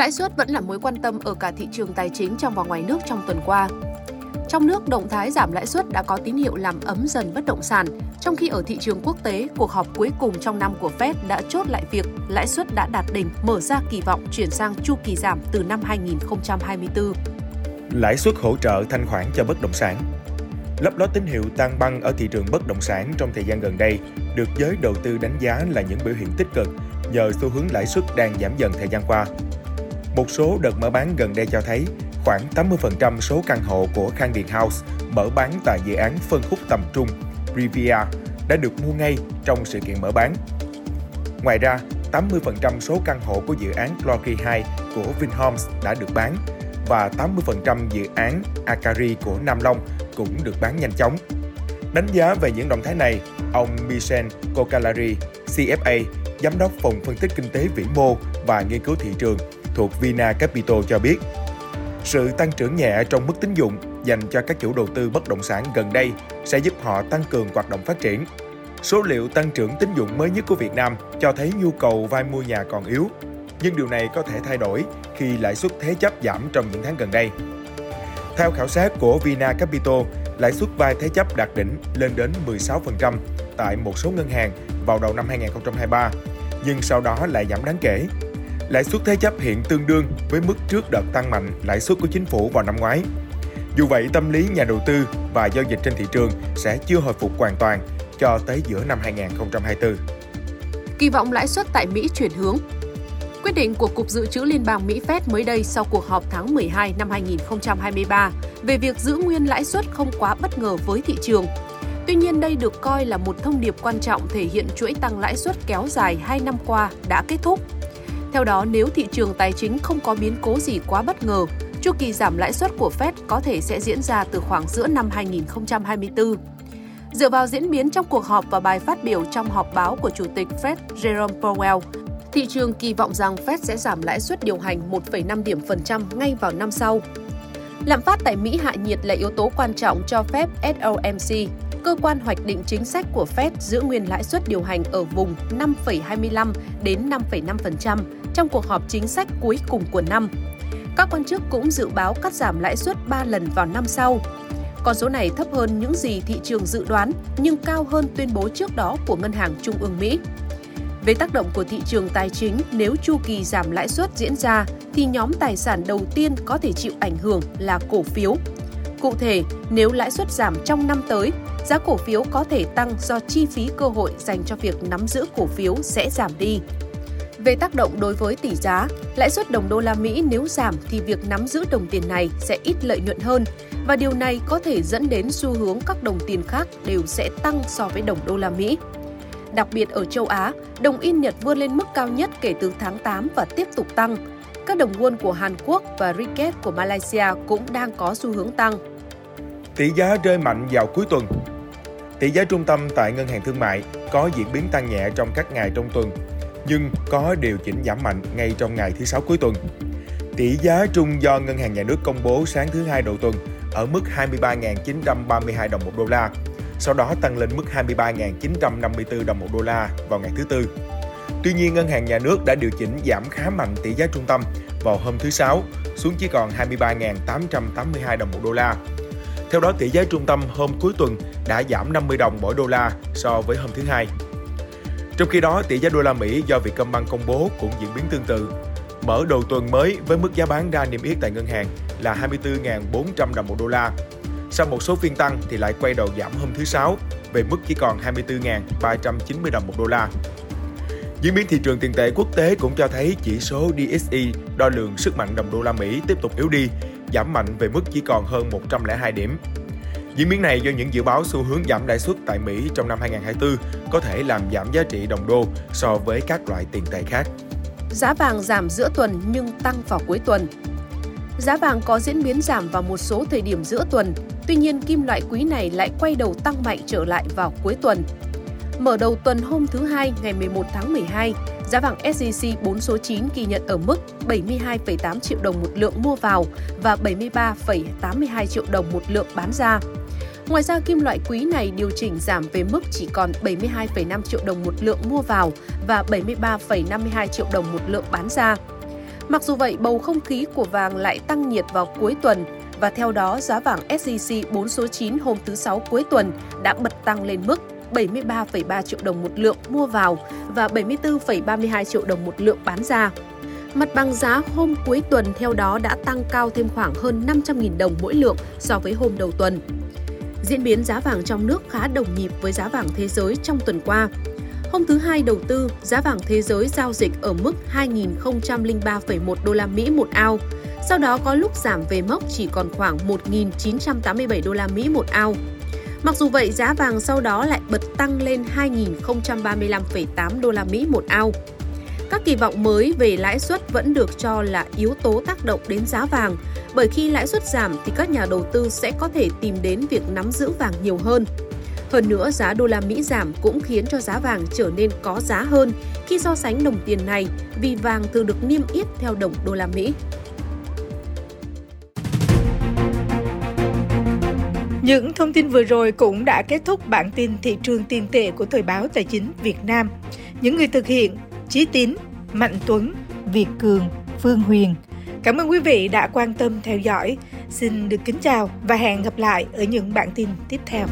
Lãi suất vẫn là mối quan tâm ở cả thị trường tài chính trong và ngoài nước trong tuần qua. Trong nước, động thái giảm lãi suất đã có tín hiệu làm ấm dần bất động sản, trong khi ở thị trường quốc tế, cuộc họp cuối cùng trong năm của Fed đã chốt lại việc lãi suất đã đạt đỉnh, mở ra kỳ vọng chuyển sang chu kỳ giảm từ năm 2024. Lãi suất hỗ trợ thanh khoản cho bất động sản Lấp ló tín hiệu tăng băng ở thị trường bất động sản trong thời gian gần đây được giới đầu tư đánh giá là những biểu hiện tích cực nhờ xu hướng lãi suất đang giảm dần thời gian qua. Một số đợt mở bán gần đây cho thấy khoảng 80% số căn hộ của Khang Điền House mở bán tại dự án phân khúc tầm trung Riviera đã được mua ngay trong sự kiện mở bán. Ngoài ra, 80% số căn hộ của dự án Glory 2 của Vinhomes đã được bán và 80% dự án Akari của Nam Long cũng được bán nhanh chóng. Đánh giá về những động thái này, ông Michel Kokalari, CFA, giám đốc phòng phân tích kinh tế vĩ mô và nghiên cứu thị trường thuộc Vina Capital cho biết, sự tăng trưởng nhẹ trong mức tín dụng dành cho các chủ đầu tư bất động sản gần đây sẽ giúp họ tăng cường hoạt động phát triển. Số liệu tăng trưởng tín dụng mới nhất của Việt Nam cho thấy nhu cầu vay mua nhà còn yếu, nhưng điều này có thể thay đổi khi lãi suất thế chấp giảm trong những tháng gần đây. Theo khảo sát của Vina Capital, lãi suất vay thế chấp đạt đỉnh lên đến 16% tại một số ngân hàng vào đầu năm 2023, nhưng sau đó lại giảm đáng kể lãi suất thế chấp hiện tương đương với mức trước đợt tăng mạnh lãi suất của chính phủ vào năm ngoái. Dù vậy, tâm lý nhà đầu tư và giao dịch trên thị trường sẽ chưa hồi phục hoàn toàn cho tới giữa năm 2024. Kỳ vọng lãi suất tại Mỹ chuyển hướng Quyết định của Cục Dự trữ Liên bang Mỹ Fed mới đây sau cuộc họp tháng 12 năm 2023 về việc giữ nguyên lãi suất không quá bất ngờ với thị trường. Tuy nhiên đây được coi là một thông điệp quan trọng thể hiện chuỗi tăng lãi suất kéo dài 2 năm qua đã kết thúc theo đó, nếu thị trường tài chính không có biến cố gì quá bất ngờ, chu kỳ giảm lãi suất của Fed có thể sẽ diễn ra từ khoảng giữa năm 2024. Dựa vào diễn biến trong cuộc họp và bài phát biểu trong họp báo của Chủ tịch Fed Jerome Powell, thị trường kỳ vọng rằng Fed sẽ giảm lãi suất điều hành 1,5 điểm phần trăm ngay vào năm sau. Lạm phát tại Mỹ hạ nhiệt là yếu tố quan trọng cho phép FOMC, cơ quan hoạch định chính sách của Fed giữ nguyên lãi suất điều hành ở vùng 5,25 đến 5,5% trong cuộc họp chính sách cuối cùng của năm. Các quan chức cũng dự báo cắt giảm lãi suất 3 lần vào năm sau. Con số này thấp hơn những gì thị trường dự đoán nhưng cao hơn tuyên bố trước đó của Ngân hàng Trung ương Mỹ. Về tác động của thị trường tài chính, nếu chu kỳ giảm lãi suất diễn ra thì nhóm tài sản đầu tiên có thể chịu ảnh hưởng là cổ phiếu. Cụ thể, nếu lãi suất giảm trong năm tới, giá cổ phiếu có thể tăng do chi phí cơ hội dành cho việc nắm giữ cổ phiếu sẽ giảm đi. Về tác động đối với tỷ giá, lãi suất đồng đô la Mỹ nếu giảm thì việc nắm giữ đồng tiền này sẽ ít lợi nhuận hơn và điều này có thể dẫn đến xu hướng các đồng tiền khác đều sẽ tăng so với đồng đô la Mỹ. Đặc biệt ở châu Á, đồng yên Nhật vươn lên mức cao nhất kể từ tháng 8 và tiếp tục tăng. Các đồng won của Hàn Quốc và ringgit của Malaysia cũng đang có xu hướng tăng. Tỷ giá rơi mạnh vào cuối tuần. Tỷ giá trung tâm tại ngân hàng thương mại có diễn biến tăng nhẹ trong các ngày trong tuần nhưng có điều chỉnh giảm mạnh ngay trong ngày thứ sáu cuối tuần. Tỷ giá trung do Ngân hàng Nhà nước công bố sáng thứ hai đầu tuần ở mức 23.932 đồng một đô la, sau đó tăng lên mức 23.954 đồng một đô la vào ngày thứ tư. Tuy nhiên, Ngân hàng Nhà nước đã điều chỉnh giảm khá mạnh tỷ giá trung tâm vào hôm thứ Sáu xuống chỉ còn 23.882 đồng một đô la. Theo đó, tỷ giá trung tâm hôm cuối tuần đã giảm 50 đồng mỗi đô la so với hôm thứ Hai. Trong khi đó, tỷ giá đô la Mỹ do Vietcombank công bố cũng diễn biến tương tự. Mở đầu tuần mới với mức giá bán ra niêm yết tại ngân hàng là 24.400 đồng một đô la. Sau một số phiên tăng thì lại quay đầu giảm hôm thứ Sáu về mức chỉ còn 24.390 đồng một đô la. Diễn biến thị trường tiền tệ quốc tế cũng cho thấy chỉ số DXY đo lường sức mạnh đồng đô la Mỹ tiếp tục yếu đi, giảm mạnh về mức chỉ còn hơn 102 điểm. Diễn biến này do những dự báo xu hướng giảm lãi suất tại Mỹ trong năm 2024 có thể làm giảm giá trị đồng đô so với các loại tiền tệ khác. Giá vàng giảm giữa tuần nhưng tăng vào cuối tuần. Giá vàng có diễn biến giảm vào một số thời điểm giữa tuần, tuy nhiên kim loại quý này lại quay đầu tăng mạnh trở lại vào cuối tuần. Mở đầu tuần hôm thứ Hai ngày 11 tháng 12, giá vàng SJC 4 số 9 ghi nhận ở mức 72,8 triệu đồng một lượng mua vào và 73,82 triệu đồng một lượng bán ra. Ngoài ra, kim loại quý này điều chỉnh giảm về mức chỉ còn 72,5 triệu đồng một lượng mua vào và 73,52 triệu đồng một lượng bán ra. Mặc dù vậy, bầu không khí của vàng lại tăng nhiệt vào cuối tuần và theo đó giá vàng SJC 4 số 9 hôm thứ Sáu cuối tuần đã bật tăng lên mức 73,3 triệu đồng một lượng mua vào và 74,32 triệu đồng một lượng bán ra. Mặt bằng giá hôm cuối tuần theo đó đã tăng cao thêm khoảng hơn 500.000 đồng mỗi lượng so với hôm đầu tuần. Diễn biến giá vàng trong nước khá đồng nhịp với giá vàng thế giới trong tuần qua. Hôm thứ Hai đầu tư, giá vàng thế giới giao dịch ở mức 2.003,1 đô la Mỹ một ao. Sau đó có lúc giảm về mốc chỉ còn khoảng 1.987 đô la Mỹ một ao. Mặc dù vậy, giá vàng sau đó lại bật tăng lên 2.035,8 đô la Mỹ một ao. Các kỳ vọng mới về lãi suất vẫn được cho là yếu tố tác động đến giá vàng, bởi khi lãi suất giảm thì các nhà đầu tư sẽ có thể tìm đến việc nắm giữ vàng nhiều hơn. Hơn nữa, giá đô la Mỹ giảm cũng khiến cho giá vàng trở nên có giá hơn khi so sánh đồng tiền này vì vàng thường được niêm yết theo đồng đô la Mỹ. Những thông tin vừa rồi cũng đã kết thúc bản tin thị trường tiền tệ của Thời báo Tài chính Việt Nam. Những người thực hiện Chí Tín, Mạnh Tuấn, Việt Cường, Phương Huyền. Cảm ơn quý vị đã quan tâm theo dõi. Xin được kính chào và hẹn gặp lại ở những bản tin tiếp theo.